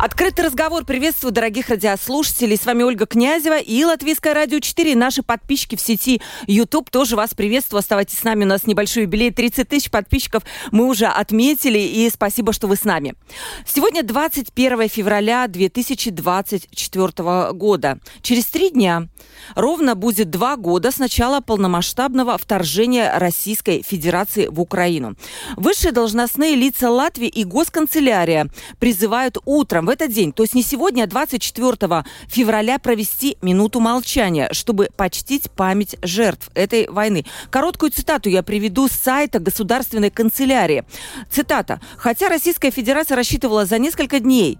Открытый разговор. Приветствую, дорогих радиослушателей. С вами Ольга Князева и Латвийское радио 4. И наши подписчики в сети YouTube тоже вас приветствую. Оставайтесь с нами. У нас небольшой юбилей. 30 тысяч подписчиков мы уже отметили. И спасибо, что вы с нами. Сегодня 21 февраля 2024 года. Через три дня ровно будет два года с начала полномасштабного вторжения Российской Федерации в Украину. Высшие должностные лица Латвии и госканцелярия призывают утром в этот день, то есть не сегодня, а 24 февраля провести минуту молчания, чтобы почтить память жертв этой войны. Короткую цитату я приведу с сайта Государственной канцелярии. Цитата. «Хотя Российская Федерация рассчитывала за несколько дней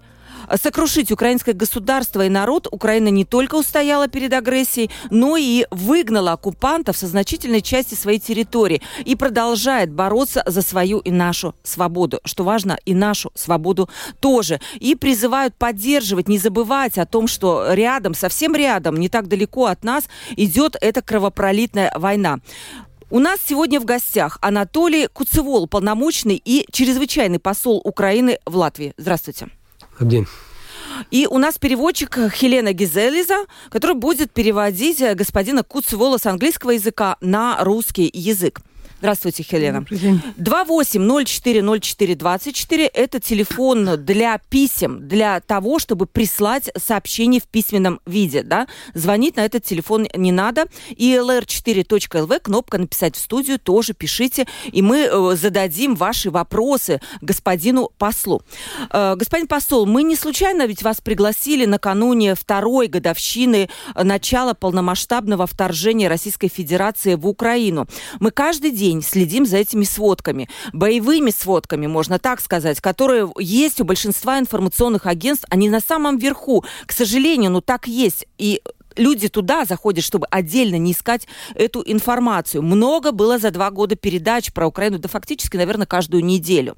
сокрушить украинское государство и народ, Украина не только устояла перед агрессией, но и выгнала оккупантов со значительной части своей территории и продолжает бороться за свою и нашу свободу. Что важно, и нашу свободу тоже. И призывают поддерживать, не забывать о том, что рядом, совсем рядом, не так далеко от нас идет эта кровопролитная война. У нас сегодня в гостях Анатолий Куцевол, полномочный и чрезвычайный посол Украины в Латвии. Здравствуйте. День. И у нас переводчик Хелена Гизелиза, который будет переводить господина Куцвола с английского языка на русский язык. Здравствуйте, Хелена. 28040424 – это телефон для писем, для того, чтобы прислать сообщение в письменном виде. Да? Звонить на этот телефон не надо. И lr4.lv, кнопка «Написать в студию» тоже пишите, и мы э, зададим ваши вопросы господину послу. Э, господин посол, мы не случайно ведь вас пригласили накануне второй годовщины начала полномасштабного вторжения Российской Федерации в Украину. Мы каждый день день следим за этими сводками, боевыми сводками, можно так сказать, которые есть у большинства информационных агентств, они на самом верху. К сожалению, ну так есть. И люди туда заходят, чтобы отдельно не искать эту информацию. Много было за два года передач про Украину, да фактически, наверное, каждую неделю.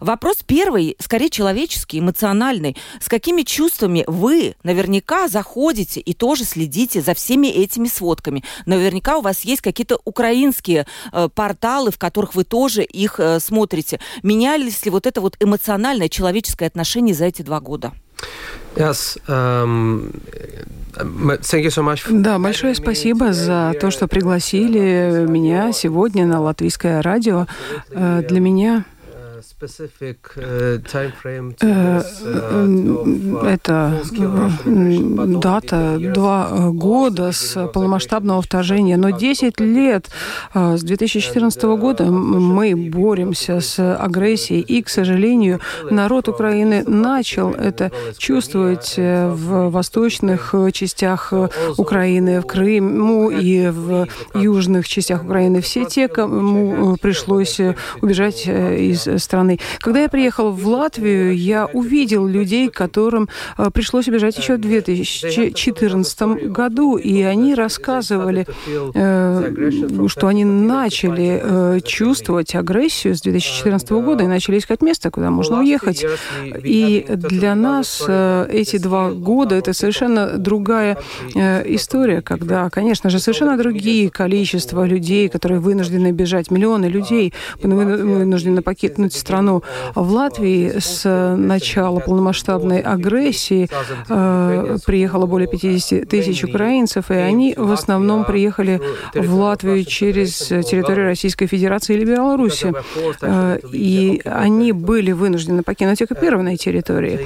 Вопрос первый, скорее человеческий, эмоциональный. С какими чувствами вы наверняка заходите и тоже следите за всеми этими сводками? Наверняка у вас есть какие-то украинские э, порталы, в которых вы тоже их э, смотрите. Менялись ли вот это вот эмоциональное человеческое отношение за эти два года? Yes, um, да, большое спасибо за то, что пригласили меня сегодня на латвийское радио. Э, для меня это дата два года с полномасштабного вторжения, но 10 лет с 2014 года мы боремся с агрессией, и, к сожалению, народ Украины начал это чувствовать э, в восточных частях Украины, в Крыму и в южных частях Украины. Все те, кому пришлось убежать э, из страны страны. Когда я приехал в Латвию, я увидел людей, которым э, пришлось убежать еще в 2014 году, и они рассказывали, э, что они начали э, чувствовать агрессию с 2014 года и начали искать место, куда можно уехать. И для нас эти два года это совершенно другая история, когда, конечно же, совершенно другие количества людей, которые вынуждены бежать, миллионы людей вынуждены покинуть страну страну. В Латвии с начала полномасштабной агрессии э, приехало более 50 тысяч украинцев, и они в основном приехали в Латвию через территорию Российской Федерации или Беларуси. Э, и они были вынуждены покинуть оккупированные территории.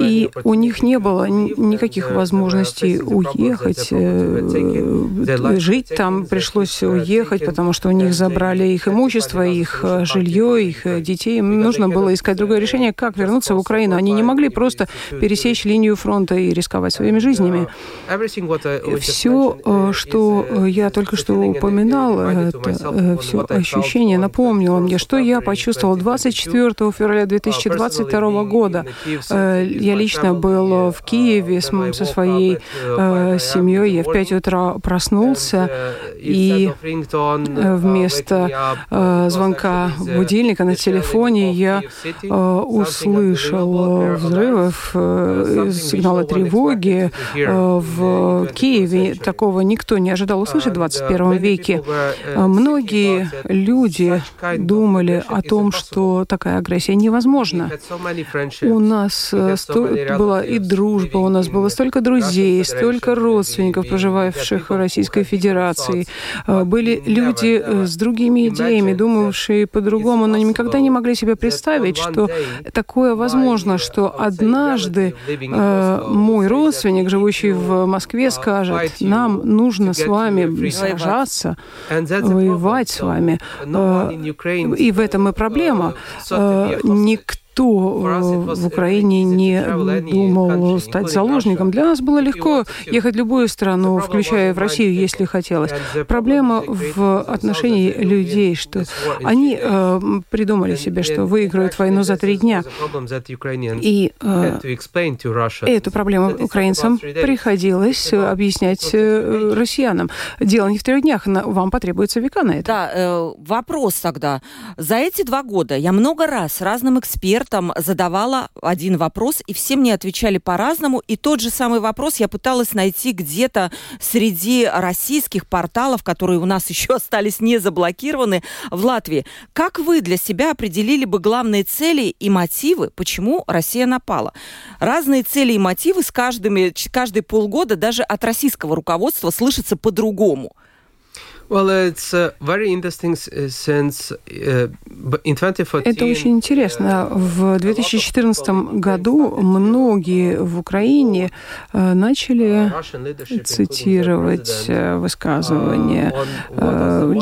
И у них не было никаких возможностей уехать, э, жить там пришлось уехать, потому что у них забрали их имущество, их жилье, их детей и им нужно было искать другое решение, как вернуться в Украину. Они не могли просто пересечь линию фронта и рисковать своими жизнями. Все, э, что я только что упоминал, это все ощущение напомнило мне, что я почувствовал 24 февраля 2022 года. Я лично был в Киеве со своей семьей. Я в 5 утра проснулся, и вместо звонка будильника на телефоне я услышал взрывов, сигналы тревоги в Киеве. Такого никто не ожидал услышать в 21 веке. Многие люди думали о том, что такая агрессия невозможна. У нас была и дружба, у нас было столько друзей, столько родственников, проживавших в Российской Федерации. Были люди с другими идеями, думавшие по-другому, но никогда не могли себе представить, что такое возможно, что однажды э, мой родственник, живущий в Москве, скажет, нам нужно с вами сражаться, воевать с вами. Э, и в этом и проблема. Э, никто никто э, в Украине не думал стать заложником. Для нас было легко ехать в любую страну, включая в Россию, если хотелось. Проблема в отношении людей, что они э, придумали себе, что выиграют войну за три дня. И э, эту проблему украинцам приходилось объяснять э, россиянам. Дело не в трех днях, вам потребуется века на это. Да, э, вопрос тогда. За эти два года я много раз разным экспертам экспертам задавала один вопрос, и все мне отвечали по-разному. И тот же самый вопрос я пыталась найти где-то среди российских порталов, которые у нас еще остались не заблокированы в Латвии. Как вы для себя определили бы главные цели и мотивы, почему Россия напала? Разные цели и мотивы с каждыми, каждые полгода даже от российского руководства слышатся по-другому. Well, it's very interesting since in 2014, Это очень интересно. В 2014 году многие в Украине начали цитировать высказывания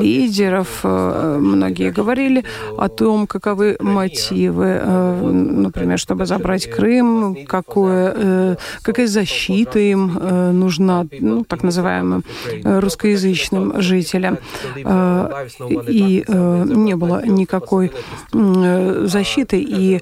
лидеров. Многие говорили о том, каковы мотивы, например, чтобы забрать Крым, какое, какая защита им нужна, ну, так называемым русскоязычным жителям руководителя, э, и э, не было никакой э, защиты, и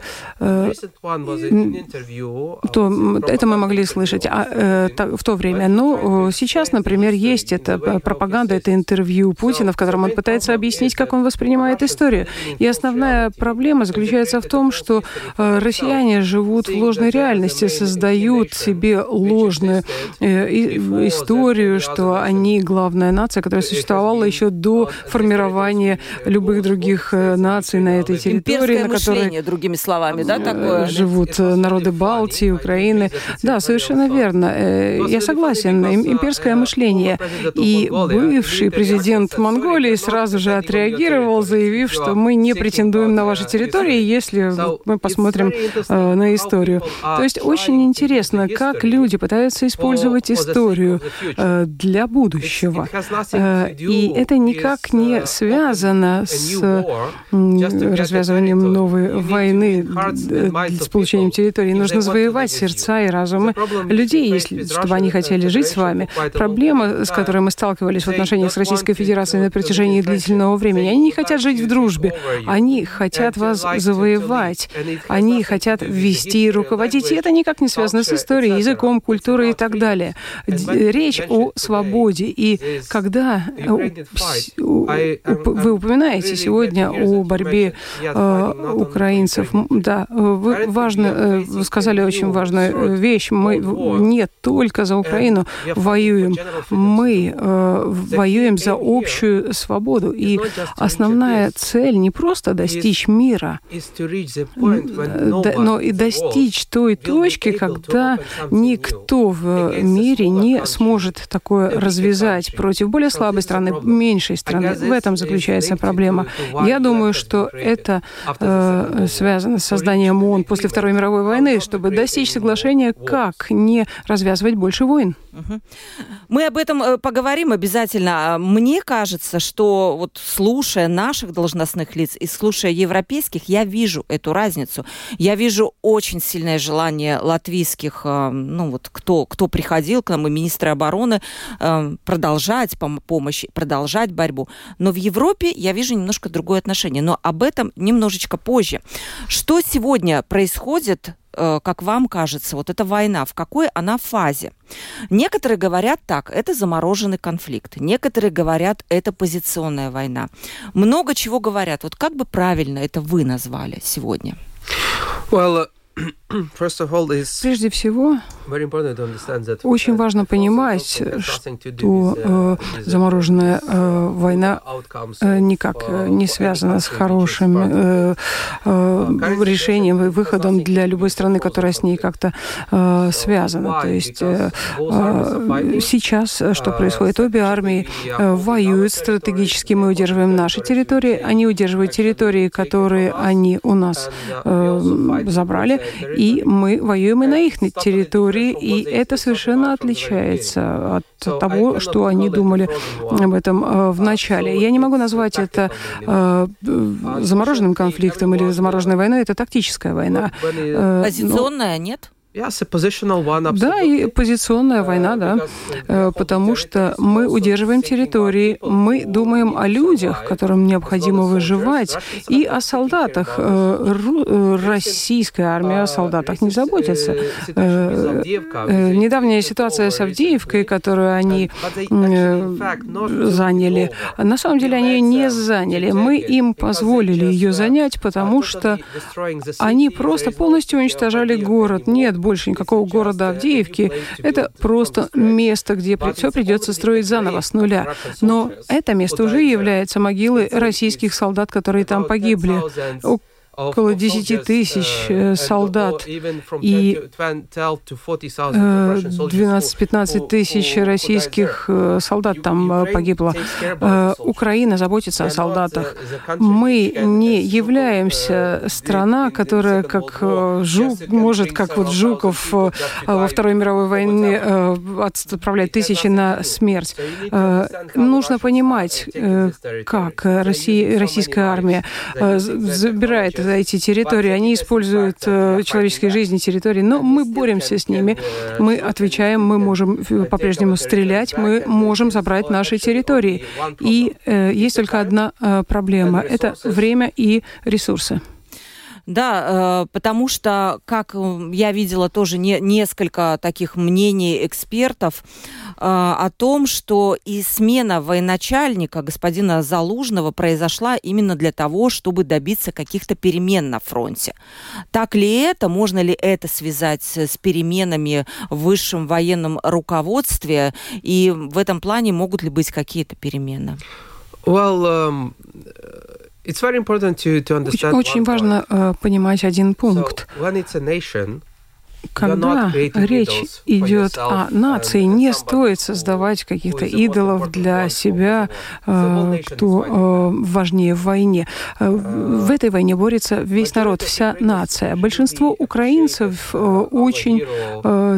то, это мы могли слышать а, в то время. Но сейчас, например, есть эта пропаганда, это интервью Путина, в котором он пытается объяснить, как он воспринимает историю. И основная проблема заключается в том, что россияне живут в ложной реальности, создают себе ложную историю, что они главная нация, которая существовала существовала еще до формирования любых других э, наций на этой территории, на которой другими словами, да, такое? живут э, народы Балтии, Украины. Да, совершенно верно. Э, я согласен. Имперское мышление. И бывший президент Монголии сразу же отреагировал, заявив, что мы не претендуем на ваши территории, если мы посмотрим на историю. То есть очень интересно, как люди пытаются использовать историю для будущего. И это никак не связано с развязыванием новой войны, с получением территории. Нужно завоевать сердца и разумы людей, если, чтобы они хотели жить с вами. Проблема, с которой мы сталкивались в отношениях с Российской Федерацией на протяжении длительного времени, они не хотят жить в дружбе, они хотят вас завоевать, они хотят ввести и руководить. И это никак не связано с историей, языком, культурой и так далее. Речь о свободе. И когда вы упоминаете сегодня о борьбе э, украинцев. Да, вы важно, э, вы сказали очень важную вещь. Мы не только за Украину воюем, мы э, воюем за общую свободу. И основная цель не просто достичь мира, но и достичь той точки, когда никто в мире не сможет такое развязать против более слабой страны, стороны, меньшей стороны. В этом заключается проблема. Я думаю, что это э, связано с созданием ООН после Второй мировой войны, чтобы достичь соглашения, как не развязывать больше войн. Мы об этом э, поговорим обязательно. Мне кажется, что вот слушая наших должностных лиц и слушая европейских, я вижу эту разницу. Я вижу очень сильное желание латвийских, э, ну вот кто, кто приходил к нам, и министры обороны, э, продолжать помощь, продолжать борьбу. Но в Европе я вижу немножко другое отношение. Но об этом немножечко позже. Что сегодня происходит Э, как вам кажется, вот эта война, в какой она фазе? Некоторые говорят так, это замороженный конфликт. Некоторые говорят, это позиционная война. Много чего говорят. Вот как бы правильно это вы назвали сегодня? Well, Прежде всего, очень важно понимать, что э, замороженная э, война э, никак не связана с хорошим э, э, решением и выходом для любой страны, которая с ней как-то э, связана. То есть э, э, сейчас что происходит? Обе армии э, воюют стратегически. Мы удерживаем наши территории, они удерживают территории, которые они у нас э, забрали, и мы воюем и на их территории, и это совершенно отличается от того, что они думали об этом э, в начале. Я не могу назвать это э, замороженным конфликтом или замороженной войной, это тактическая война. Э, Позиционная, но... нет? Да, и позиционная война, да, э, потому что мы удерживаем территории, мы думаем о людях, которым необходимо выживать, и о солдатах. Э, э, российская армия о солдатах не заботится. Недавняя ситуация с Авдеевкой, которую они заняли, на самом деле они не заняли. Мы им позволили ее занять, потому что они просто полностью уничтожали город. Нет больше никакого города Авдеевки. Это просто место, где все придется строить заново с нуля. Но это место уже является могилой российских солдат, которые там погибли около 10 тысяч э, солдат. и 12-15 э, тысяч российских э, солдат там погибло. Украина заботится о солдатах. Мы не являемся страна, которая как жук, может, как вот Жуков во Второй мировой войне отправлять тысячи на смерть. Нужно понимать, как Россия, российская армия забирает эти территории. Они используют э, человеческие жизни территории, но мы боремся с ними. Мы отвечаем, мы можем по-прежнему стрелять, мы можем забрать наши территории. И э, есть только одна э, проблема – это время и ресурсы. Да, э, потому что, как э, я видела тоже не, несколько таких мнений экспертов э, о том, что и смена военачальника господина Залужного произошла именно для того, чтобы добиться каких-то перемен на фронте. Так ли это? Можно ли это связать с переменами в высшем военном руководстве? И в этом плане могут ли быть какие-то перемены? Well, um, очень важно понимать один пункт. Когда речь идет о нации, не стоит создавать каких-то идолов для себя, э, кто э, важнее в войне. Э, в этой войне борется весь народ, вся нация. Большинство украинцев очень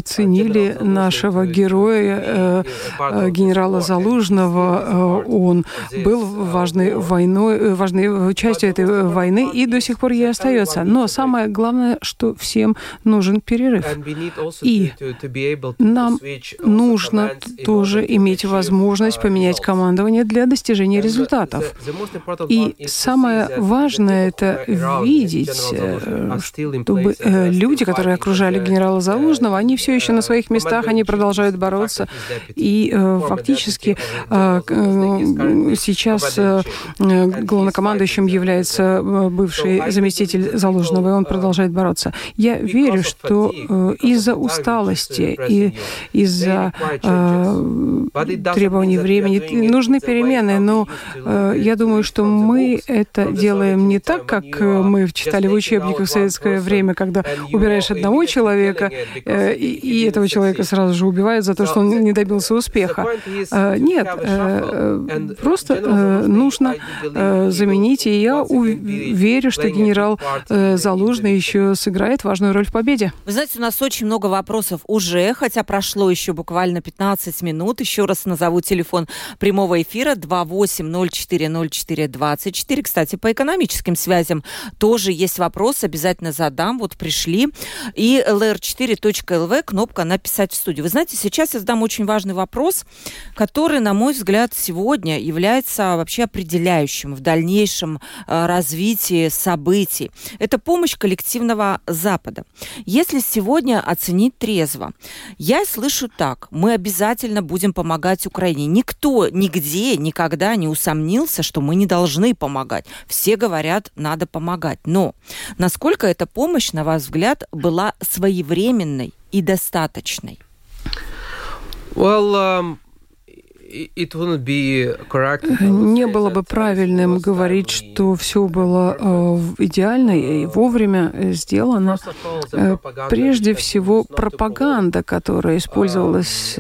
ценили нашего героя, генерала Залужного. Он был важной войной, важной частью этой войны и до сих пор ей остается. Но самое главное, что всем нужен перерыв перерыв. И нам нужно тоже иметь возможность поменять командование для достижения результатов. И самое важное это видеть, э, чтобы э, люди, которые окружали генерала Залужного, они все еще на своих местах, они продолжают бороться. И э, фактически сейчас главнокомандующим является бывший заместитель Залужного, и он продолжает бороться. Я верю, что из-за усталости и из-за э, требований времени нужны перемены, но э, я думаю, что мы это делаем не так, как мы читали в учебниках в советское время, когда убираешь одного человека, э, и, этого человека сразу же убивают за то, что он не добился успеха. Э, нет, э, просто э, нужно э, заменить, и я верю, что генерал э, Залужный еще сыграет важную роль в победе. Вы знаете, у нас очень много вопросов уже, хотя прошло еще буквально 15 минут. Еще раз назову телефон прямого эфира 28040424. Кстати, по экономическим связям тоже есть вопрос, обязательно задам. Вот пришли. И lr4.lv, кнопка «Написать в студию». Вы знаете, сейчас я задам очень важный вопрос, который, на мой взгляд, сегодня является вообще определяющим в дальнейшем э, развитии событий. Это помощь коллективного Запада. Если сегодня оценить трезво, я слышу так, мы обязательно будем помогать Украине. Никто нигде никогда не усомнился, что мы не должны помогать. Все говорят, надо помогать. Но насколько эта помощь, на ваш взгляд, была своевременной и достаточной? Well, um, не было бы правильным говорить, что все было э, идеально и вовремя э, сделано. Э, прежде всего, пропаганда, которая использовалась,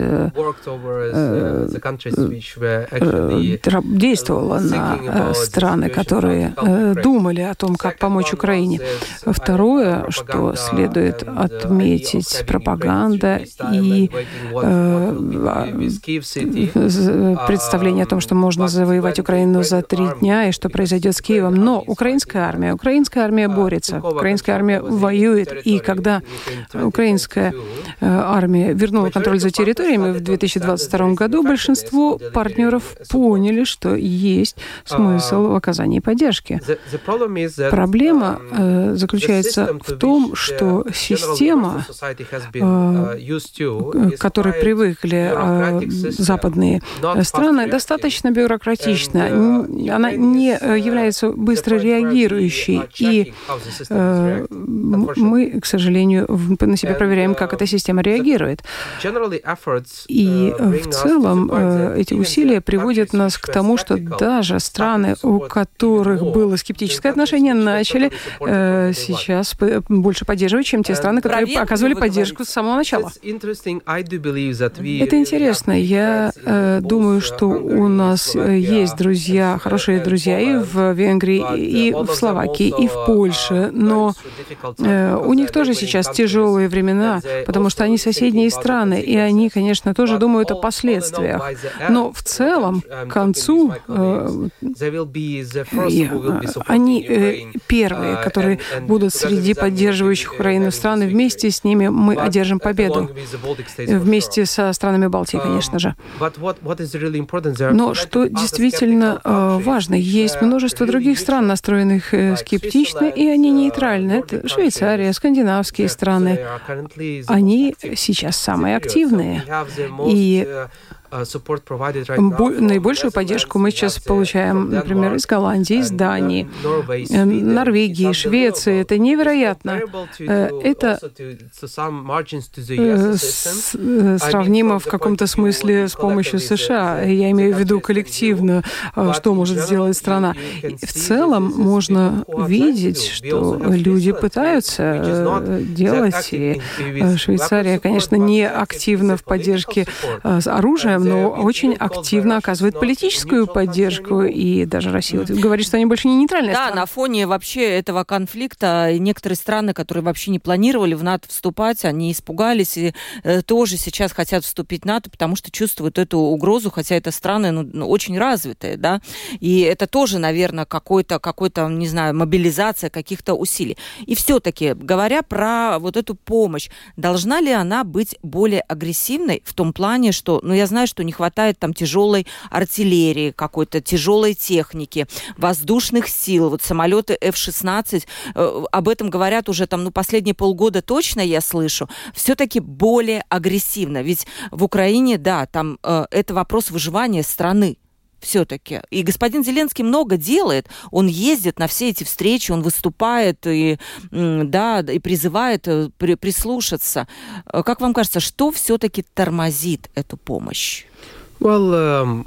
действовала на страны, которые думали о том, как помочь Украине. Второе, что следует отметить, пропаганда и представление о том, что можно завоевать Украину за три дня и что произойдет с Киевом. Но украинская армия, украинская армия борется, украинская армия воюет. И когда украинская э, армия вернула контроль за территориями в 2022 году, большинство партнеров поняли, что есть смысл в оказании поддержки. Проблема э, заключается в том, что система, к которой привыкли западные страны достаточно бюрократична. Она не э, является быстро реагирующей. И э, мы, к сожалению, на себе проверяем, как эта система реагирует. И э, в целом эти усилия приводят нас к тому, что даже страны, у которых было скептическое отношение, начали сейчас больше поддерживать, чем те страны, которые оказывали поддержку с самого начала. Это интересно. Я думаю, что у нас э, есть друзья, хорошие друзья и в Венгрии, и в Словакии, и в Польше, но э, у них тоже сейчас тяжелые времена, потому что они соседние страны, и они, конечно, тоже думают о последствиях. Но в целом, к концу, э, они первые, которые будут среди поддерживающих Украину стран, и вместе с ними мы одержим победу. Вместе со странами Балтии, конечно же. Но что действительно э, важно, есть множество других стран, настроенных э, скептично, и они нейтральны. Это Швейцария, скандинавские страны. Они сейчас самые активные. И Э, наибольшую поддержку мы сейчас получаем, например, из Голландии, из Дании, э, Норвегии, Швеции. Это невероятно. Э, это сравнимо в каком-то смысле с помощью США. Я имею в виду коллективно, что может сделать страна. В целом можно видеть, что люди пытаются делать. И Швейцария, конечно, не активна в поддержке оружием, но очень активно оказывает политическую поддержку, и даже Россия говорит, что они больше не нейтральные Да, на фоне вообще этого конфликта некоторые страны, которые вообще не планировали в НАТО вступать, они испугались и э, тоже сейчас хотят вступить в НАТО, потому что чувствуют эту угрозу, хотя это страны ну, ну очень развитые, да, и это тоже, наверное, какой-то, какой-то, не знаю, мобилизация каких-то усилий. И все-таки, говоря про вот эту помощь, должна ли она быть более агрессивной в том плане, что, ну, я знаю, что не хватает там тяжелой артиллерии, какой-то тяжелой техники, воздушных сил. Вот самолеты F-16, э, об этом говорят уже там, ну, последние полгода точно я слышу, все-таки более агрессивно. Ведь в Украине, да, там э, это вопрос выживания страны. Все-таки. И господин Зеленский много делает. Он ездит на все эти встречи, он выступает и, да, и призывает э, при, прислушаться. Э, как вам кажется, что все-таки тормозит эту помощь? Well, um,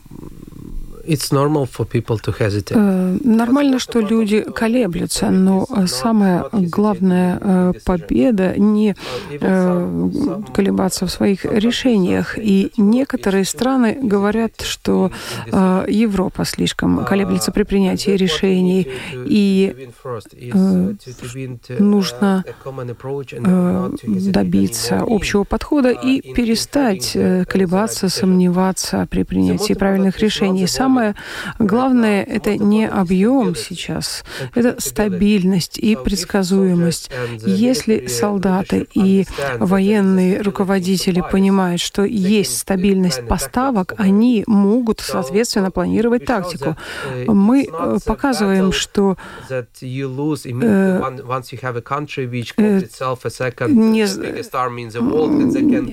нормально, что люди колеблются, но самая главная э, победа не э, колебаться в своих решениях. И некоторые страны говорят, что Европа слишком колеблется при принятии решений, и нужно добиться общего подхода и перестать колебаться, сомневаться при принятии правильных решений. Сам самое главное — это не объем сейчас, это стабильность и предсказуемость. Если солдаты и военные руководители понимают, что есть стабильность поставок, они могут, соответственно, планировать тактику. Мы э, показываем, что э,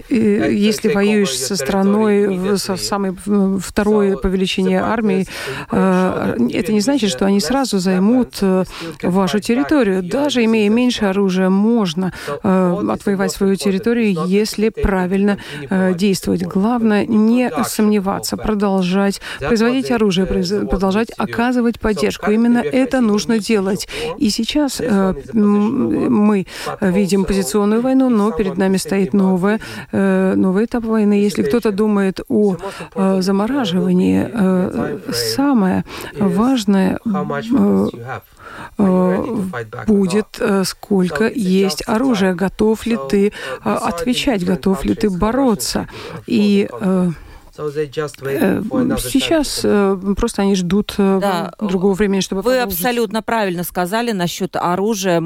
э, если воюешь со страной, со самой второй по величине армии, э, это не значит, что они сразу займут э, вашу территорию. Даже имея меньше оружия, можно э, отвоевать свою территорию, если правильно действовать. Главное не сомневаться, продолжать производить оружие, продолжать оказывать поддержку. Именно это нужно делать. И сейчас мы видим позиционную войну, но перед нами стоит новая, новый этап войны. Если кто-то думает о замораживании самое важное э, э, будет, э, сколько есть оружия, готов ли ты отвечать, готов ли ты бороться. И Э, сейчас э, просто они ждут э, да. другого времени, чтобы Вы продолжить. абсолютно правильно сказали насчет оружия,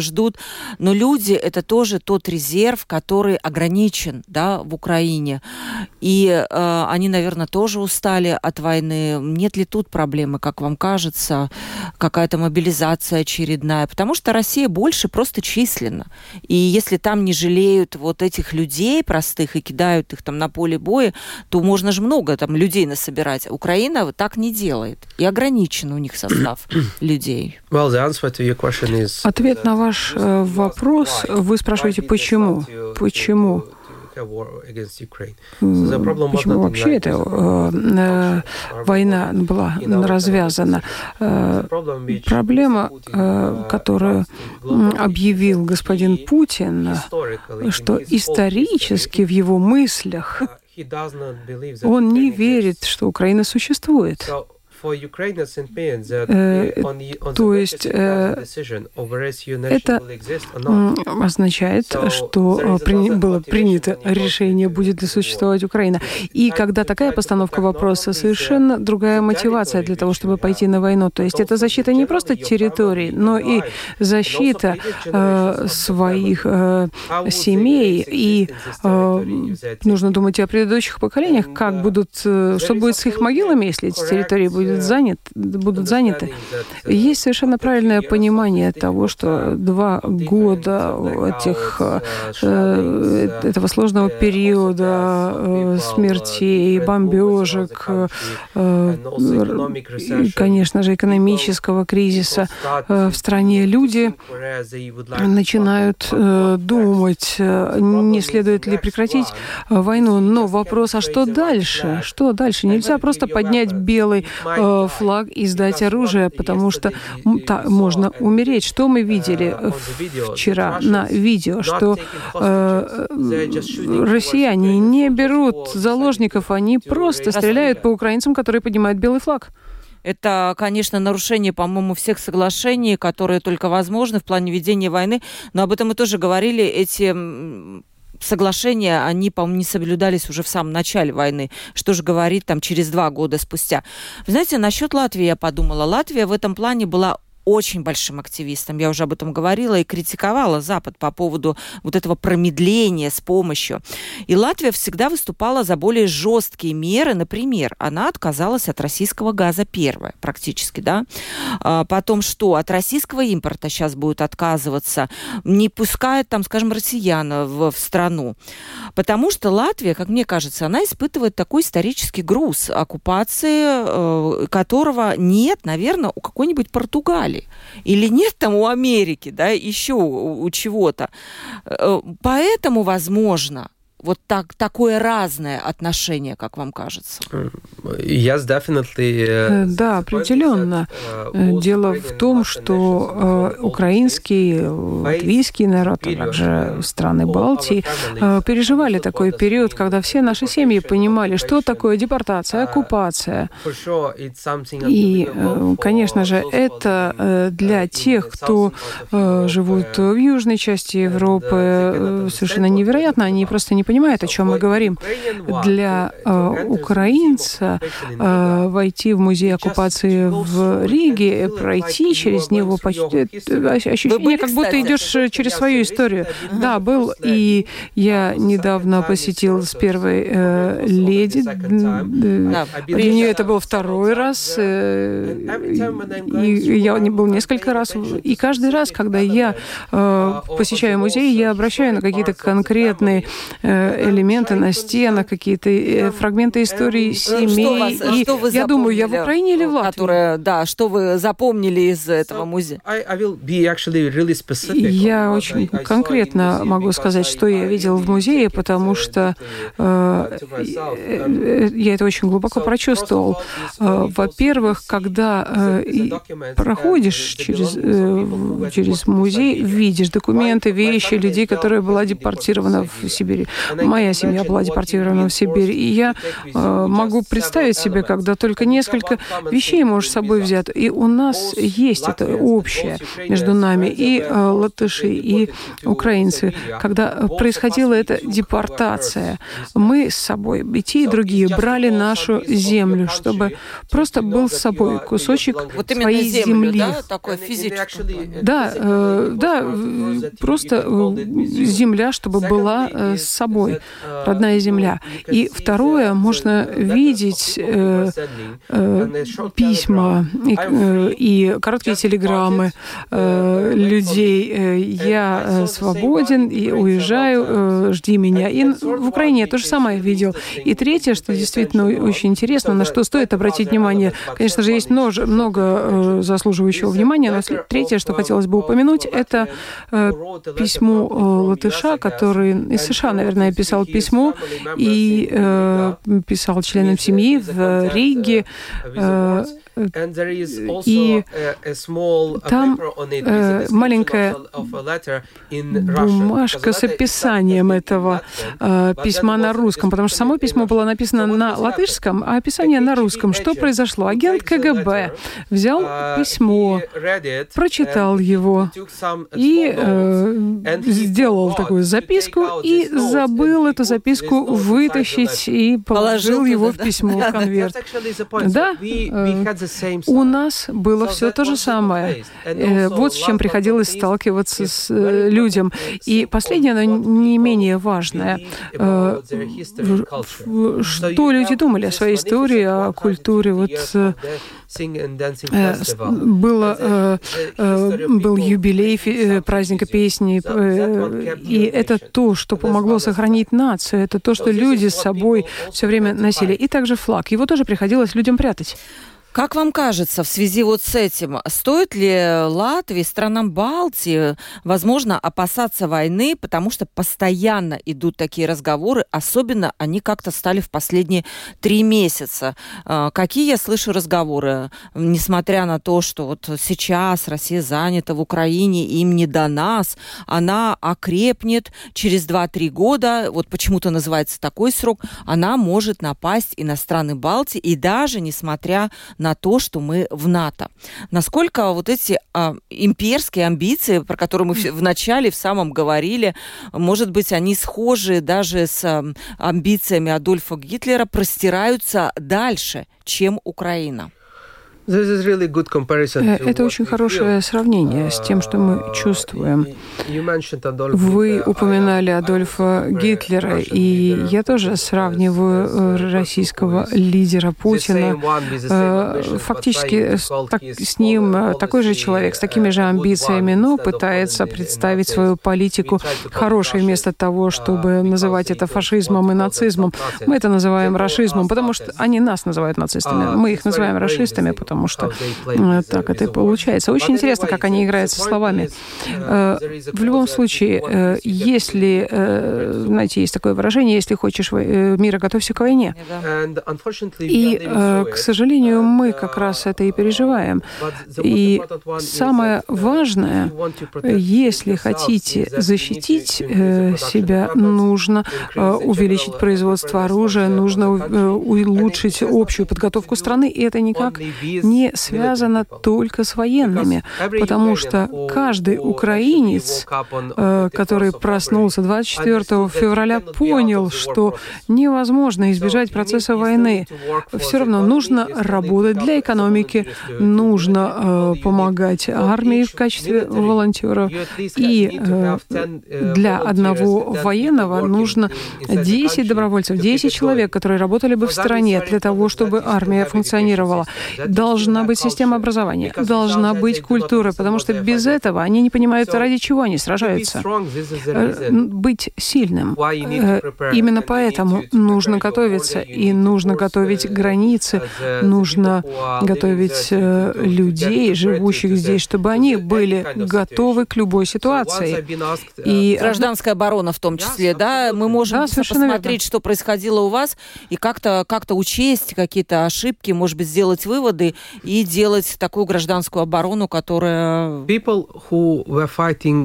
ждут, но люди это тоже тот резерв, который ограничен, да, в Украине, и э, они, наверное, тоже устали от войны. Нет ли тут проблемы, как вам кажется, какая-то мобилизация очередная, потому что Россия больше просто численно, и если там не жалеют вот этих людей простых и кидают их там на поле боя, то можно же много там людей насобирать. Украина так не делает. И ограничен у них состав людей. Well, is... Ответ на ваш э, вопрос, вы спрашиваете, почему? Почему? Почему вообще эта э, война была развязана? Э, проблема, э, которую объявил господин Путин, что исторически в его мыслях он не верит, что Украина существует. Э, то есть э, это означает, что э, было принято решение, будет ли существовать Украина. И когда такая постановка вопроса, совершенно другая мотивация для того, чтобы пойти на войну. То есть это защита не просто территории, но и защита своих семей. И нужно думать о предыдущих поколениях, как будут, что будет с их могилами, если эти территории будут будут, занят, будут заняты. Есть совершенно правильное понимание того, что два года этих, э, этого сложного периода э, смертей, бомбежек, э, конечно же, экономического кризиса в стране, люди начинают думать, не следует ли прекратить войну. Но вопрос, а что дальше? Что дальше? Нельзя просто поднять белый Э, флаг и сдать оружие, потому что та, можно умереть. Что мы видели вчера на видео, что э, россияне не берут заложников, они просто стреляют по украинцам, которые поднимают белый флаг. Это, конечно, нарушение, по-моему, всех соглашений, которые только возможны в плане ведения войны. Но об этом мы тоже говорили. Эти соглашения, они, по-моему, не соблюдались уже в самом начале войны. Что же говорить там через два года спустя. Вы знаете, насчет Латвии я подумала. Латвия в этом плане была очень большим активистом. Я уже об этом говорила и критиковала Запад по поводу вот этого промедления с помощью. И Латвия всегда выступала за более жесткие меры. Например, она отказалась от российского газа первое, практически, да. А потом что? От российского импорта сейчас будет отказываться. Не пускает там, скажем, россиян в, в страну. Потому что Латвия, как мне кажется, она испытывает такой исторический груз оккупации, э, которого нет, наверное, у какой-нибудь Португалии. Или нет там у Америки, да, еще у, у чего-то. Э, поэтому, возможно, вот так, такое разное отношение, как вам кажется? Yes, definitely. Э, да, определенно. Uh, Дело в том, что э, украинский, латвийский народ, а также страны Балтии э, переживали такой период, когда все наши семьи понимали, что такое депортация, оккупация. И, конечно же, это для тех, кто живут в южной части Европы, совершенно невероятно. Они просто не понимает, о чем мы говорим. Для э, украинца э, войти в музей оккупации в Риге, пройти через него, почти, ощущение, как будто идешь через свою историю. Да, был, и я недавно посетил с первой э, леди. Для нее это был второй раз. Э, и я был несколько раз. И каждый раз, когда я э, посещаю музей, я обращаю на какие-то конкретные э, элементы на стенах, какие-то э, фрагменты истории семей. Что вас, и что вы я думаю, я в Украине или в Латвии? Которое, да, что вы запомнили из этого музея? Я очень конкретно могу сказать, что я видел в музее, потому что э, э, я это очень глубоко прочувствовал. Э, во-первых, когда э, проходишь через, э, через музей, видишь документы, вещи людей, которые была депортирована в Сибири. Моя семья была депортирована в Сибирь, и я э, могу представить себе, когда только несколько вещей можешь с собой взять. И у нас есть это общее между нами, и э, латыши, и украинцы. Когда происходила эта депортация, мы с собой, и те, и другие, брали нашу землю, чтобы просто был с собой кусочек вот своей землю, земли. Да, такой физический. Да, э, да, просто э, земля, чтобы была э, с собой собой, родная земля. И второе, можно видеть э, э, письма и, э, и короткие телеграммы э, людей. Э, я э, свободен и уезжаю, э, жди меня. И в Украине я то же самое видел. И третье, что действительно очень интересно, на что стоит обратить внимание, конечно же, есть много, много э, заслуживающего внимания, но третье, что хотелось бы упомянуть, это э, письмо э, латыша, который из США, наверное, писал письмо и э, писал членам семьи в Риге. Э, и там э, маленькая бумажка с описанием этого э, письма на русском, потому что само письмо было написано на латышском, а описание на русском. Что произошло? Агент КГБ взял письмо, прочитал его и э, сделал такую записку и забыл эту записку вытащить и положил его в письмо, в конверт. Да, у нас было все то же самое. Э, вот с чем приходилось сталкиваться с э, людям. И последнее, но не менее важное, э, что люди думали о своей истории, о культуре. Вот было, был юбилей праздника песни, и это то, что помогло сохранить нацию, это то, что люди с собой все время носили. И также флаг. Его тоже приходилось людям прятать. Как вам кажется, в связи вот с этим, стоит ли Латвии, странам Балтии, возможно, опасаться войны, потому что постоянно идут такие разговоры, особенно они как-то стали в последние три месяца. А, какие я слышу разговоры, несмотря на то, что вот сейчас Россия занята в Украине, им не до нас, она окрепнет через 2-3 года, вот почему-то называется такой срок, она может напасть и на страны Балтии, и даже несмотря на на то, что мы в НАТО. Насколько вот эти а, имперские амбиции, про которые мы в начале, в самом говорили, может быть, они схожи даже с а, амбициями Адольфа Гитлера, простираются дальше, чем Украина? Это очень хорошее сравнение с тем, что мы чувствуем. Вы упоминали Адольфа Гитлера, и я тоже сравниваю российского лидера Путина. Фактически так, с ним такой же человек, с такими же амбициями, но пытается представить свою политику хорошей вместо того, чтобы называть это фашизмом и нацизмом. Мы это называем расизмом, потому что они нас называют нацистами. Мы их называем расистами, потому что э, так это и получается. Очень интересно, как они играют со словами. Э, в любом случае, э, если, знаете, есть такое выражение, если хочешь мира, готовься к войне. И, к сожалению, мы как раз это и переживаем. И самое важное, если хотите защитить себя, нужно увеличить производство оружия, нужно улучшить общую подготовку страны, и это никак не связано только с военными, потому что каждый украинец, э, который проснулся 24 февраля, понял, что невозможно избежать процесса войны. Все равно нужно работать для экономики, нужно э, помогать армии в качестве волонтеров, и э, для одного военного нужно 10 добровольцев, 10 человек, которые работали бы в стране для того, чтобы армия функционировала. Должна быть система образования, должна быть культура, потому что без этого они не понимают, ради чего они сражаются. Э, быть сильным. Э, именно поэтому нужно готовиться, и нужно готовить границы, нужно готовить э, людей, живущих здесь, чтобы они были готовы к любой ситуации. И гражданская оборона в том числе, да? Мы можем да, посмотреть, верно. что происходило у вас, и как-то как учесть какие-то ошибки, может быть, сделать выводы и делать такую гражданскую оборону, которая...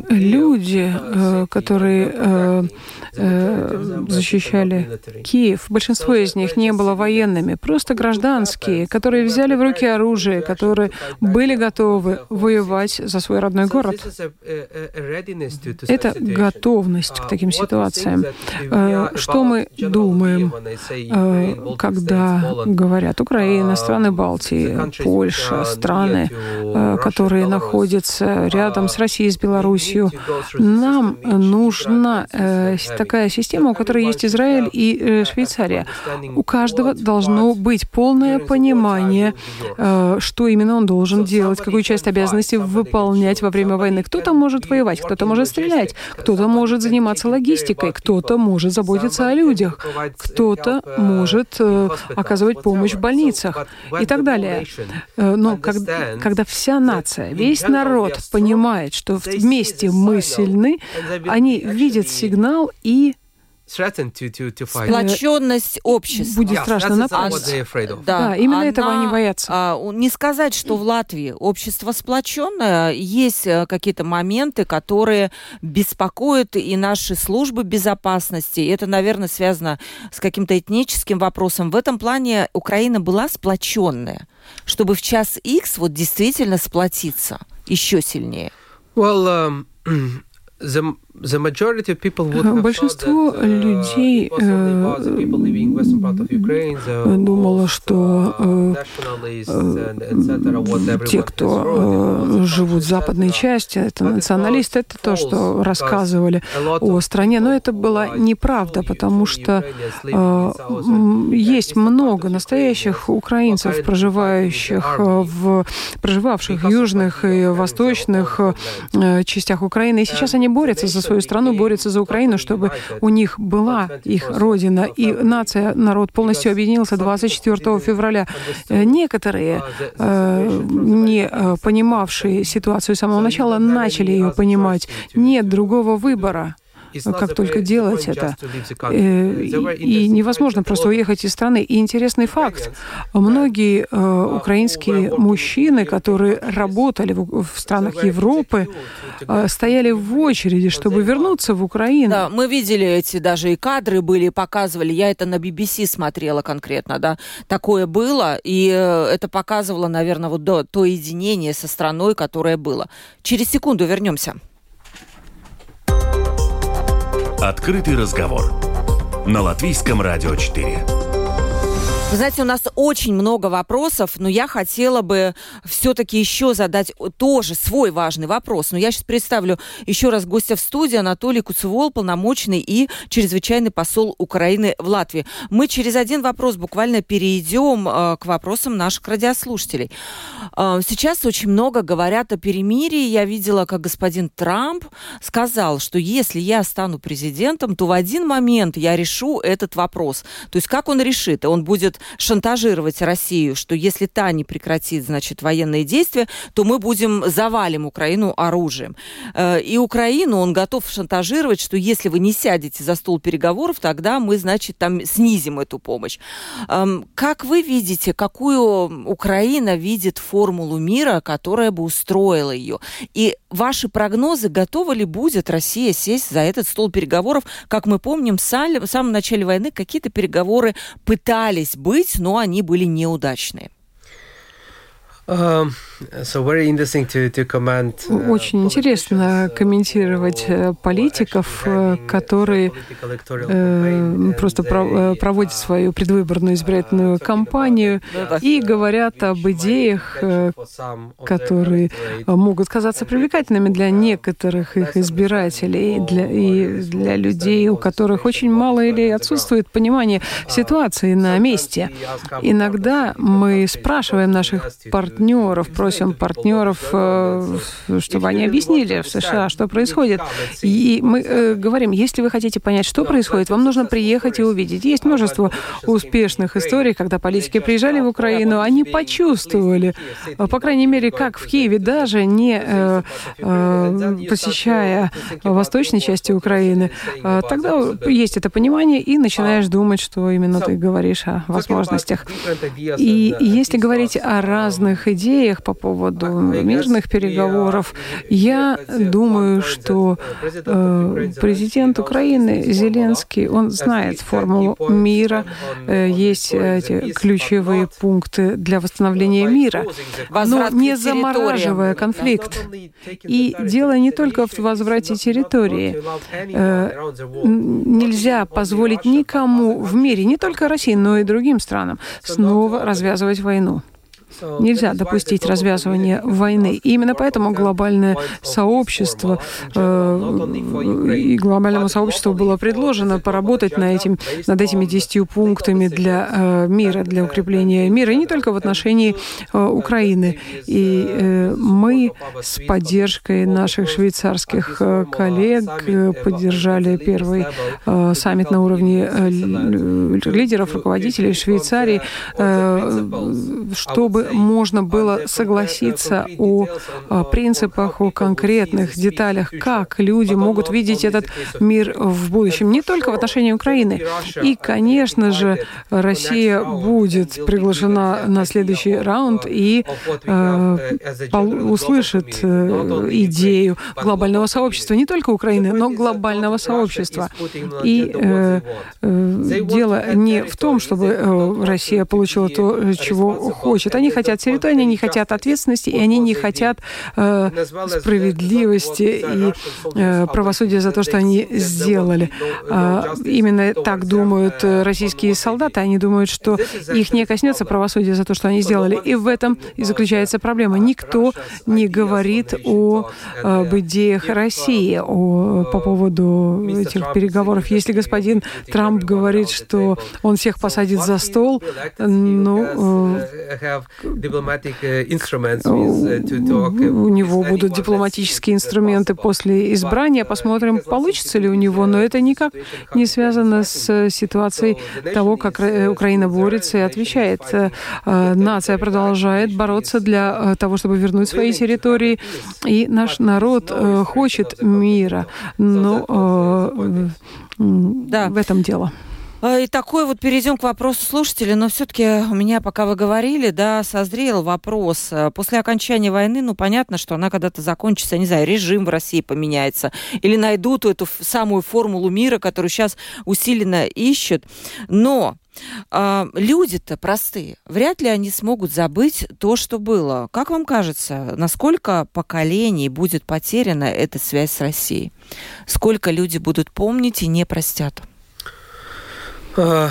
Люди, э, которые э, э, защищали Киев, большинство из них не было военными, просто гражданские, которые взяли в руки оружие, которые были готовы воевать за свой родной город. Это готовность к таким ситуациям. Что мы думаем, когда говорят Украина, страны Балтии, Польша, страны, э, которые находятся рядом с Россией, с Белоруссией. Нам нужна э, такая система, у которой есть Израиль и э, Швейцария. У каждого должно быть полное понимание, что именно он должен делать, какую часть обязанностей выполнять во время войны. Кто-то может воевать, кто-то может стрелять, кто-то может заниматься логистикой, кто-то может заботиться о людях, кто-то может оказывать помощь в больницах и так далее. Э, но когда, когда вся нация, весь народ понимает, что вместе мы сильны, они видят сигнал и Сплоченность общества. Будет страшно напасть. Да, да, именно Она, этого они боятся. А, не сказать, что в Латвии общество сплоченное. Есть э, какие-то моменты, которые беспокоят и наши службы безопасности. Это, наверное, связано с каким-то этническим вопросом. В этом плане Украина была сплоченная, чтобы в час X вот действительно сплотиться еще сильнее. Well, um, the Большинство людей э, думало, что э, те, кто э, живут в западной части, это националисты, это то, что рассказывали о стране. Но это была неправда, потому что есть много настоящих украинцев, проживающих в проживавших в южных и восточных частях Украины. И сейчас они борются за свою страну, борются за Украину, чтобы у них была их родина. И нация, народ полностью объединился 24 февраля. Э, некоторые, э, не э, понимавшие ситуацию с самого начала, начали ее понимать. Нет другого выбора как только делать это. Э, и невозможно просто уехать из страны. И интересный факт. Многие э, украинские мужчины, которые работали в странах Европы, э, стояли в очереди, чтобы вернуться в Украину. Да, мы видели эти даже и кадры были, показывали. Я это на BBC смотрела конкретно, да. Такое было, и это показывало, наверное, вот до, то единение со страной, которое было. Через секунду вернемся. Открытый разговор на Латвийском радио 4. Вы знаете, у нас очень много вопросов, но я хотела бы все-таки еще задать тоже свой важный вопрос. Но я сейчас представлю еще раз гостя в студии Анатолий Куцевол, полномочный и чрезвычайный посол Украины в Латвии. Мы через один вопрос буквально перейдем э, к вопросам наших радиослушателей. Э, сейчас очень много говорят о перемирии. Я видела, как господин Трамп сказал, что если я стану президентом, то в один момент я решу этот вопрос. То есть как он решит? Он будет шантажировать Россию, что если та не прекратит, значит, военные действия, то мы будем завалим Украину оружием. Э, и Украину он готов шантажировать, что если вы не сядете за стол переговоров, тогда мы, значит, там снизим эту помощь. Эм, как вы видите, какую Украина видит формулу мира, которая бы устроила ее? И ваши прогнозы, готова ли будет Россия сесть за этот стол переговоров? Как мы помним, в самом начале войны какие-то переговоры пытались быть быть, но они были неудачные. Um, Uh, Очень интересно комментировать э, политиков, э, которые э, просто проводят свою предвыборную избирательную кампанию и говорят об идеях, которые могут казаться привлекательными для некоторых их избирателей для, и для людей, у которых очень мало или отсутствует понимание ситуации на месте. Иногда мы спрашиваем наших партнеров, просим просим партнеров, э, чтобы они объяснили в США, что происходит. И мы э, говорим, если вы хотите понять, что происходит, вам нужно приехать и увидеть. Есть множество успешных историй, когда политики приезжали в Украину, они почувствовали, э, по крайней мере, как в Киеве, даже не посещая восточной части Украины, тогда есть это понимание, и начинаешь думать, что именно ты говоришь о возможностях. И если говорить о разных идеях по поводу мирных переговоров. Я думаю, что э, президент Украины Зеленский, он знает формулу мира, э, есть эти ключевые пункты для восстановления мира, но не замораживая конфликт. И дело не только в возврате территории. Э, нельзя позволить никому в мире, не только России, но и другим странам, снова развязывать войну. Нельзя допустить развязывания войны. И именно поэтому глобальное сообщество э, и глобальному сообществу было предложено поработать на этим, над этими десятью пунктами для э, мира, для укрепления мира, и не только в отношении э, Украины. И э, мы с поддержкой наших швейцарских э, коллег э, поддержали первый э, саммит на уровне э, лидеров, руководителей Швейцарии, э, чтобы можно было согласиться о, о принципах, о конкретных деталях, как люди могут видеть этот мир в будущем, не только в отношении Украины. И, конечно же, Россия будет приглашена на следующий раунд и э, услышит э, идею глобального сообщества, не только Украины, но глобального сообщества. И э, э, дело не в том, чтобы э, Россия получила то, чего хочет. Они хотят территории, они не хотят ответственности, и они не хотят э, справедливости и э, правосудия за то, что они сделали. Э, именно так думают российские солдаты. Они думают, что их не коснется правосудия за то, что они сделали. И в этом и заключается проблема. Никто не говорит о, об идеях России о, по поводу этих переговоров. Если господин Трамп говорит, что он всех посадит за стол, ну, uh, у него будут дипломатические инструменты после избрания. Посмотрим, получится ли у него. Но это никак не связано с ситуацией того, как Украина борется и отвечает. Э, нация продолжает бороться для э, того, чтобы вернуть свои территории. И наш народ э, хочет мира. Но да. в этом дело. А, и такой вот перейдем к вопросу слушателя, но все-таки у меня, пока вы говорили, да, созрел вопрос. А, после окончания войны, ну, понятно, что она когда-то закончится, не знаю, режим в России поменяется, или найдут эту самую формулу мира, которую сейчас усиленно ищут. Но а, люди-то простые, вряд ли они смогут забыть то, что было. Как вам кажется, насколько поколений будет потеряна эта связь с Россией? Сколько люди будут помнить и не простят? Uh,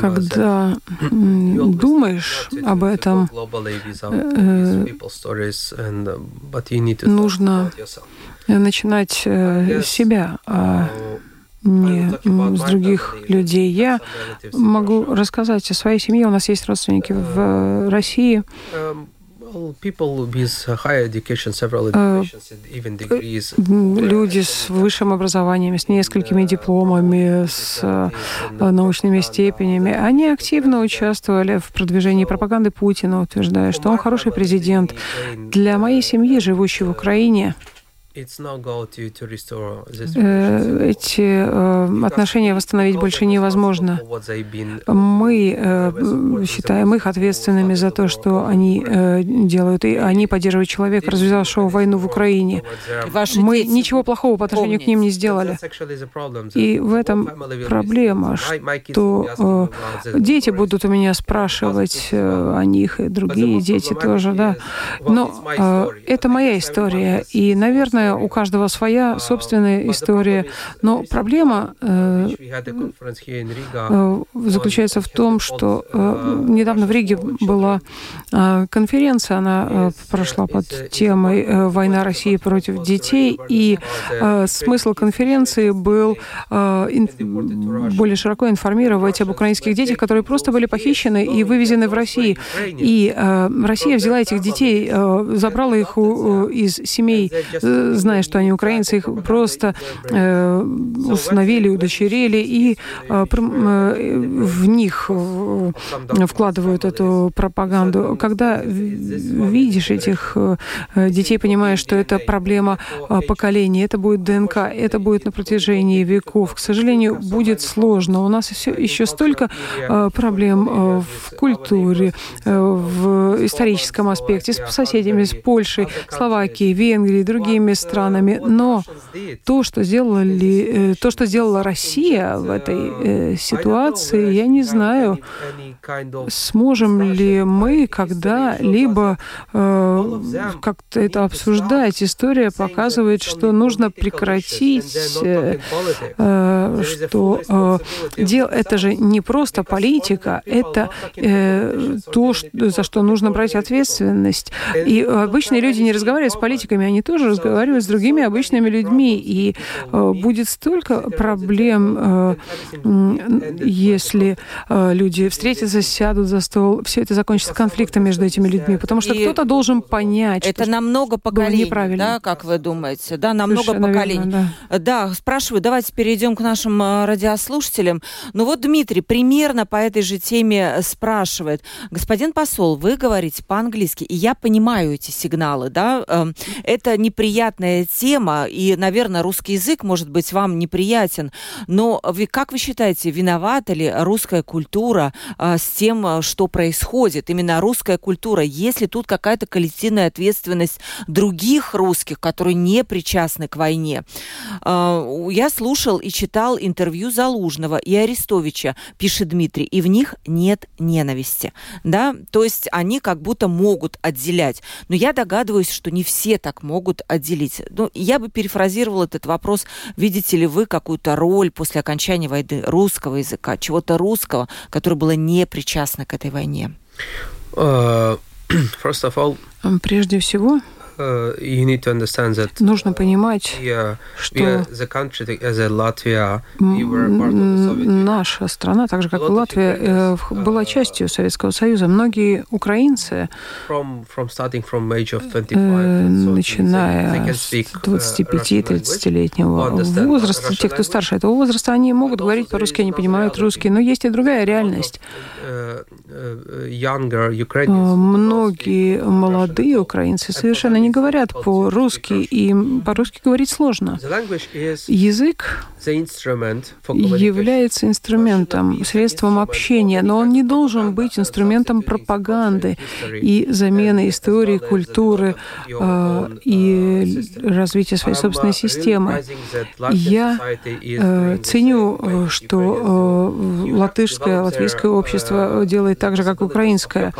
когда думаешь об этом, нужно начинать с себя, а не с других людей. Я могу рассказать о своей семье. У нас есть родственники в России. Люди с высшим образованием, с несколькими дипломами, с научными степенями, они активно участвовали в продвижении пропаганды Путина, утверждая, что он хороший президент. Для моей семьи, живущей в Украине, эти э, отношения восстановить больше невозможно. Мы э, считаем их ответственными за то, что они делают, и они поддерживают человека, развязавшего войну в Украине. Мы ничего плохого по отношению к ним не сделали. И в этом проблема, что дети будут у меня спрашивать о них, и другие дети тоже, да. Но это моя история, и, наверное, наверное, у каждого своя собственная история, но проблема э, э, заключается в том, что э, недавно в Риге была э, конференция, она э, прошла под темой «Война России против детей», и смысл конференции был ин, более широко информировать об украинских детях, которые просто были похищены и вывезены в Россию. И Россия взяла этих детей, забрала их у, из семей зная, что они украинцы, их просто э, установили, удочерили и э, э, в них вкладывают эту пропаганду. Когда видишь этих э, детей, понимаешь, что это проблема э, поколения, это будет ДНК, это будет на протяжении веков. К сожалению, будет сложно. У нас все, еще столько проблем в культуре, в историческом аспекте, с соседями, с Польшей, Словакией, Венгрией, другими странами. Но то, что сделали, э, то, что сделала Россия в этой э, ситуации, я не знаю, сможем ли мы когда-либо э, как-то это обсуждать. История показывает, что нужно прекратить, э, э, что э, дел, это же не просто политика, это э, то, что, за что нужно брать ответственность. И обычные люди не разговаривают с политиками, они тоже разговаривают с другими обычными людьми. И э, будет столько проблем, э, если э, люди встретятся, сядут за стол, все это закончится конфликтом между этими людьми, потому что кто-то должен понять, это что на много поколений, да, как вы думаете, да, на много поколений. Верно, да. да, спрашиваю, давайте перейдем к нашим радиослушателям. Ну вот Дмитрий примерно по этой же теме спрашивает, господин посол, вы говорите по-английски, и я понимаю эти сигналы, да, эм, это неприятная тема, и, наверное, русский язык может быть вам неприятен, но вы, как вы считаете, виновата ли русская культура а, с тем, а, что происходит? Именно русская культура. Есть ли тут какая-то коллективная ответственность других русских, которые не причастны к войне? А, я слушал и читал интервью Залужного и Арестовича, пишет Дмитрий, и в них нет ненависти. Да? То есть они как будто могут отделять. Но я догадываюсь, что не все так могут отделить. Ну, я бы перефразировал этот вопрос. Видите ли вы какую-то роль после окончания войны русского языка, чего-то русского, которое было не причастно к этой войне? Uh, Прежде всего, Нужно понимать, что наша страна, так же как и Латвия, э, была uh, частью Советского Союза. Многие украинцы, э, начиная с 25-30-летнего uh, возраста, те, кто старше этого возраста, они могут говорить по-русски, они понимают русский, но есть и другая реальность. Многие молодые украинцы совершенно не говорят по-русски, и по-русски говорить сложно. Язык является инструментом, средством общения, но он не должен быть инструментом пропаганды и замены истории, культуры э, и развития своей собственной системы. Я э, ценю, э, что э, латышское, латвийское общество делает так же, как украинское.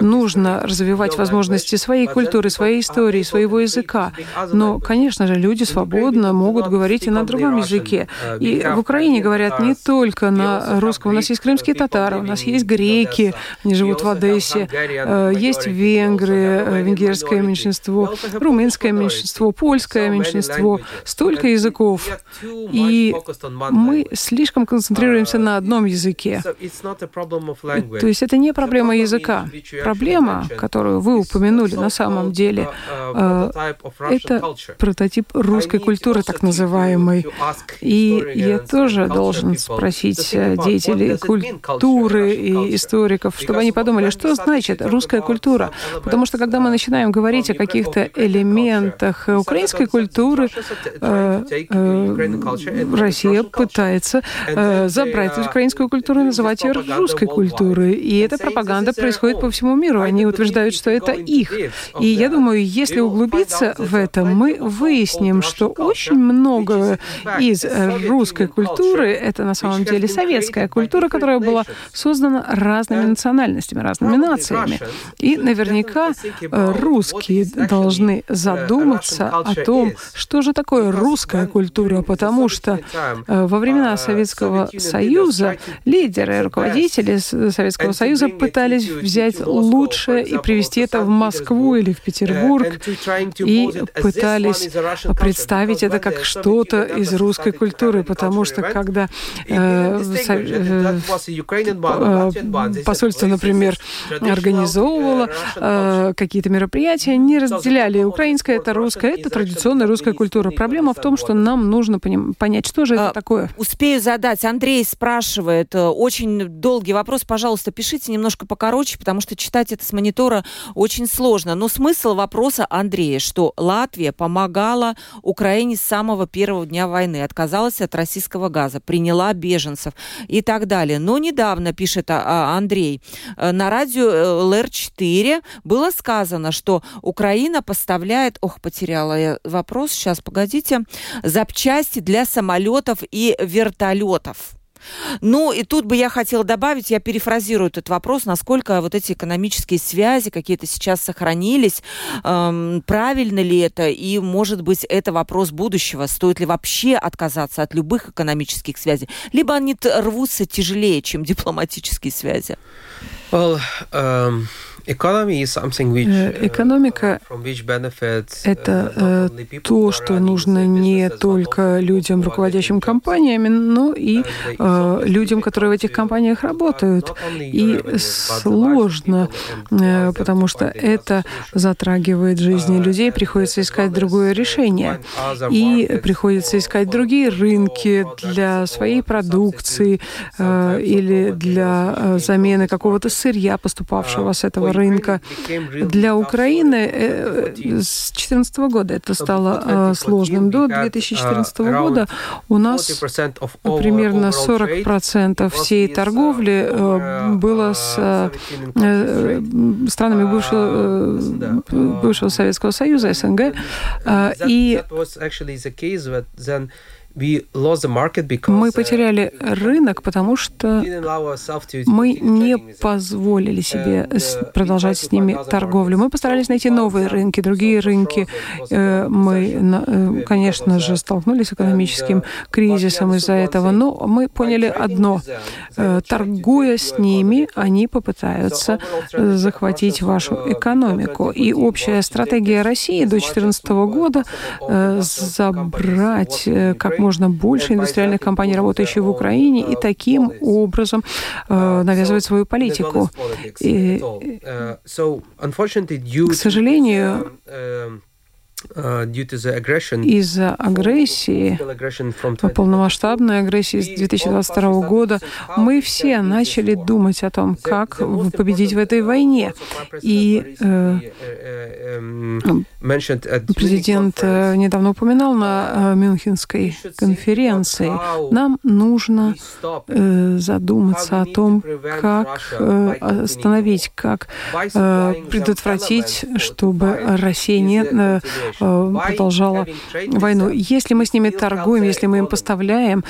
Нужно развивать возможности своей культуры, своей истории, истории, своего языка. Но, конечно же, люди свободно могут говорить и на другом языке. И в Украине говорят не только на русском. У нас есть крымские татары, у нас есть греки, они живут в Одессе, э, есть венгры, э, венгерское меньшинство, румынское меньшинство, польское меньшинство. Столько языков. И мы слишком концентрируемся на одном языке. То есть это не проблема языка. Проблема, которую вы упомянули на самом деле, это прототип русской культуры, так называемой. И я тоже должен спросить деятелей культуры и историков, чтобы они подумали, что значит русская культура. Потому что когда мы начинаем говорить о каких-то элементах украинской культуры, э, э, Россия пытается э, забрать украинскую культуру и называть ее русской культурой. И эта пропаганда происходит по всему миру. Они утверждают, что это их. И я думаю, если углубиться в это, мы выясним, что очень много из русской культуры — это на самом деле советская культура, которая была создана разными национальностями, разными нациями. И наверняка э, русские должны задуматься о том, что же такое русская культура, потому что э, во времена Советского Союза лидеры, руководители Советского Союза пытались взять лучшее и привести это в Москву или в Петербург, и пытались представить это как что-то из русской культуры, потому что когда э, посольство, например, организовывало э, какие-то мероприятия, не разделяли украинское это русское, это традиционная русская культура. Проблема в том, что нам нужно понять, что же это а, такое. Успею задать. Андрей спрашивает, э, очень долгий вопрос, пожалуйста, пишите немножко покороче, потому что читать это с монитора очень сложно. Но смысл вопроса Андрея, что Латвия помогала Украине с самого первого дня войны, отказалась от российского газа, приняла беженцев и так далее. Но недавно, пишет а, а, Андрей, э, на радио э, ЛР-4 было сказано, что Украина поставляет, ох, потеряла я вопрос, сейчас, погодите, запчасти для самолетов и вертолетов. Ну, и тут бы я хотела добавить, я перефразирую этот вопрос, насколько вот эти экономические связи какие-то сейчас сохранились, эм, правильно ли это, и, может быть, это вопрос будущего, стоит ли вообще отказаться от любых экономических связей, либо они рвутся тяжелее, чем дипломатические связи? Well, um... Э, экономика uh, – это uh, то, что нужно не только людям, руководящим компаниями, но и uh, людям, которые в этих компаниях работают. И сложно, потому что это затрагивает жизни людей, приходится искать другое решение. И приходится искать другие рынки для своей продукции или для замены какого-то сырья, поступавшего с этого рынка. Для Украины э, с 2014 года это стало э, сложным. До 2014 года у нас примерно 40% всей торговли э, было с странами бывшего, бывшего Советского Союза, СНГ. И мы потеряли рынок, потому что мы не позволили себе продолжать с ними торговлю. Мы постарались найти новые рынки, другие рынки. Э, мы, э, конечно же, столкнулись с экономическим кризисом из-за этого, но мы поняли одно. Э, торгуя с ними, они попытаются захватить вашу экономику. И общая стратегия России до 2014 года забрать как можно больше индустриальных компаний, работающих в Украине, и таким образом э, навязывать свою политику. И, к сожалению, Э, из-за агрессии, полномасштабной агрессии с 2022 года, мы все начали думать о том, как победить в этой войне. И э, президент э, недавно упоминал на Мюнхенской конференции, нам нужно задуматься о том, как остановить, как предотвратить, чтобы Россия не продолжала войну. Если мы с ними торгуем, если мы им поставляем,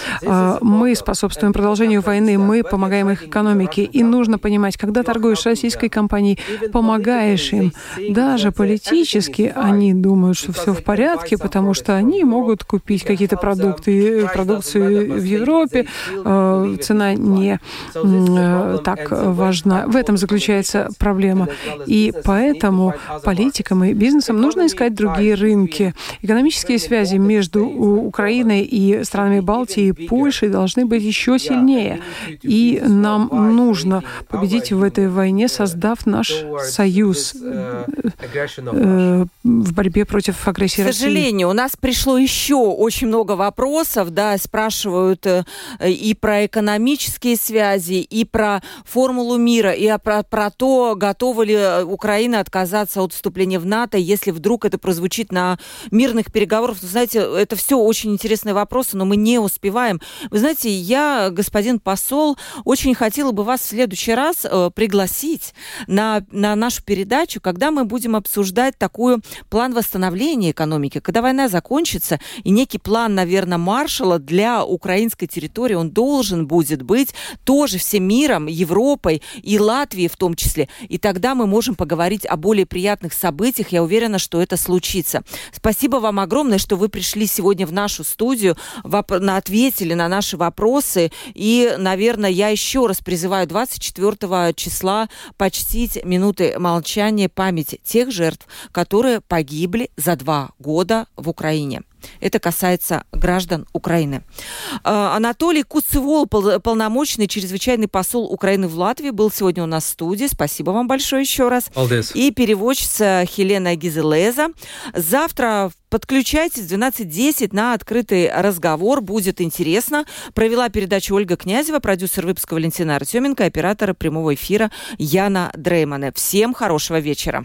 мы способствуем продолжению войны, мы помогаем их экономике. И нужно понимать, когда торгуешь российской компанией, помогаешь им, даже политически они думают, что все в порядке, потому что они могут купить какие-то продукты, продукцию в Европе, цена не так важна. В этом заключается проблема. И поэтому политикам и бизнесам нужно искать другие рынки. Экономические связи между Украиной и странами Балтии и Польшей должны быть еще сильнее. И нам нужно победить в этой войне, создав наш союз э, в борьбе против агрессии России. К сожалению, у нас пришло еще очень много вопросов, да, спрашивают э, и про экономические связи, и про формулу мира, и про, про то, готова ли Украина отказаться от вступления в НАТО, если вдруг это прозвучит на мирных переговорах. Знаете, это все очень интересные вопросы, но мы не успеваем. Вы знаете, я, господин посол, очень хотела бы вас в следующий раз э, пригласить на, на нашу передачу, когда мы будем обсуждать такой план восстановления экономики, когда война закончится, и некий план, наверное, маршала для украинской территории, он должен будет быть тоже всем миром, Европой и Латвией в том числе. И тогда мы можем поговорить о более приятных событиях. Я уверена, что это случится. Спасибо вам огромное, что вы пришли сегодня в нашу студию, ответили на наши вопросы. И, наверное, я еще раз призываю 24 числа почтить минуты молчания памяти тех жертв, которые погибли за два года в Украине. Это касается граждан Украины. А, Анатолий Куцевол, полномочный чрезвычайный посол Украины в Латвии, был сегодня у нас в студии. Спасибо вам большое еще раз. Алдес. И переводчица Хелена Гизелеза. Завтра подключайтесь в 12.10 на открытый разговор. Будет интересно. Провела передачу Ольга Князева, продюсер выпуска Валентина Артеменко, оператора прямого эфира Яна Дреймане. Всем хорошего вечера.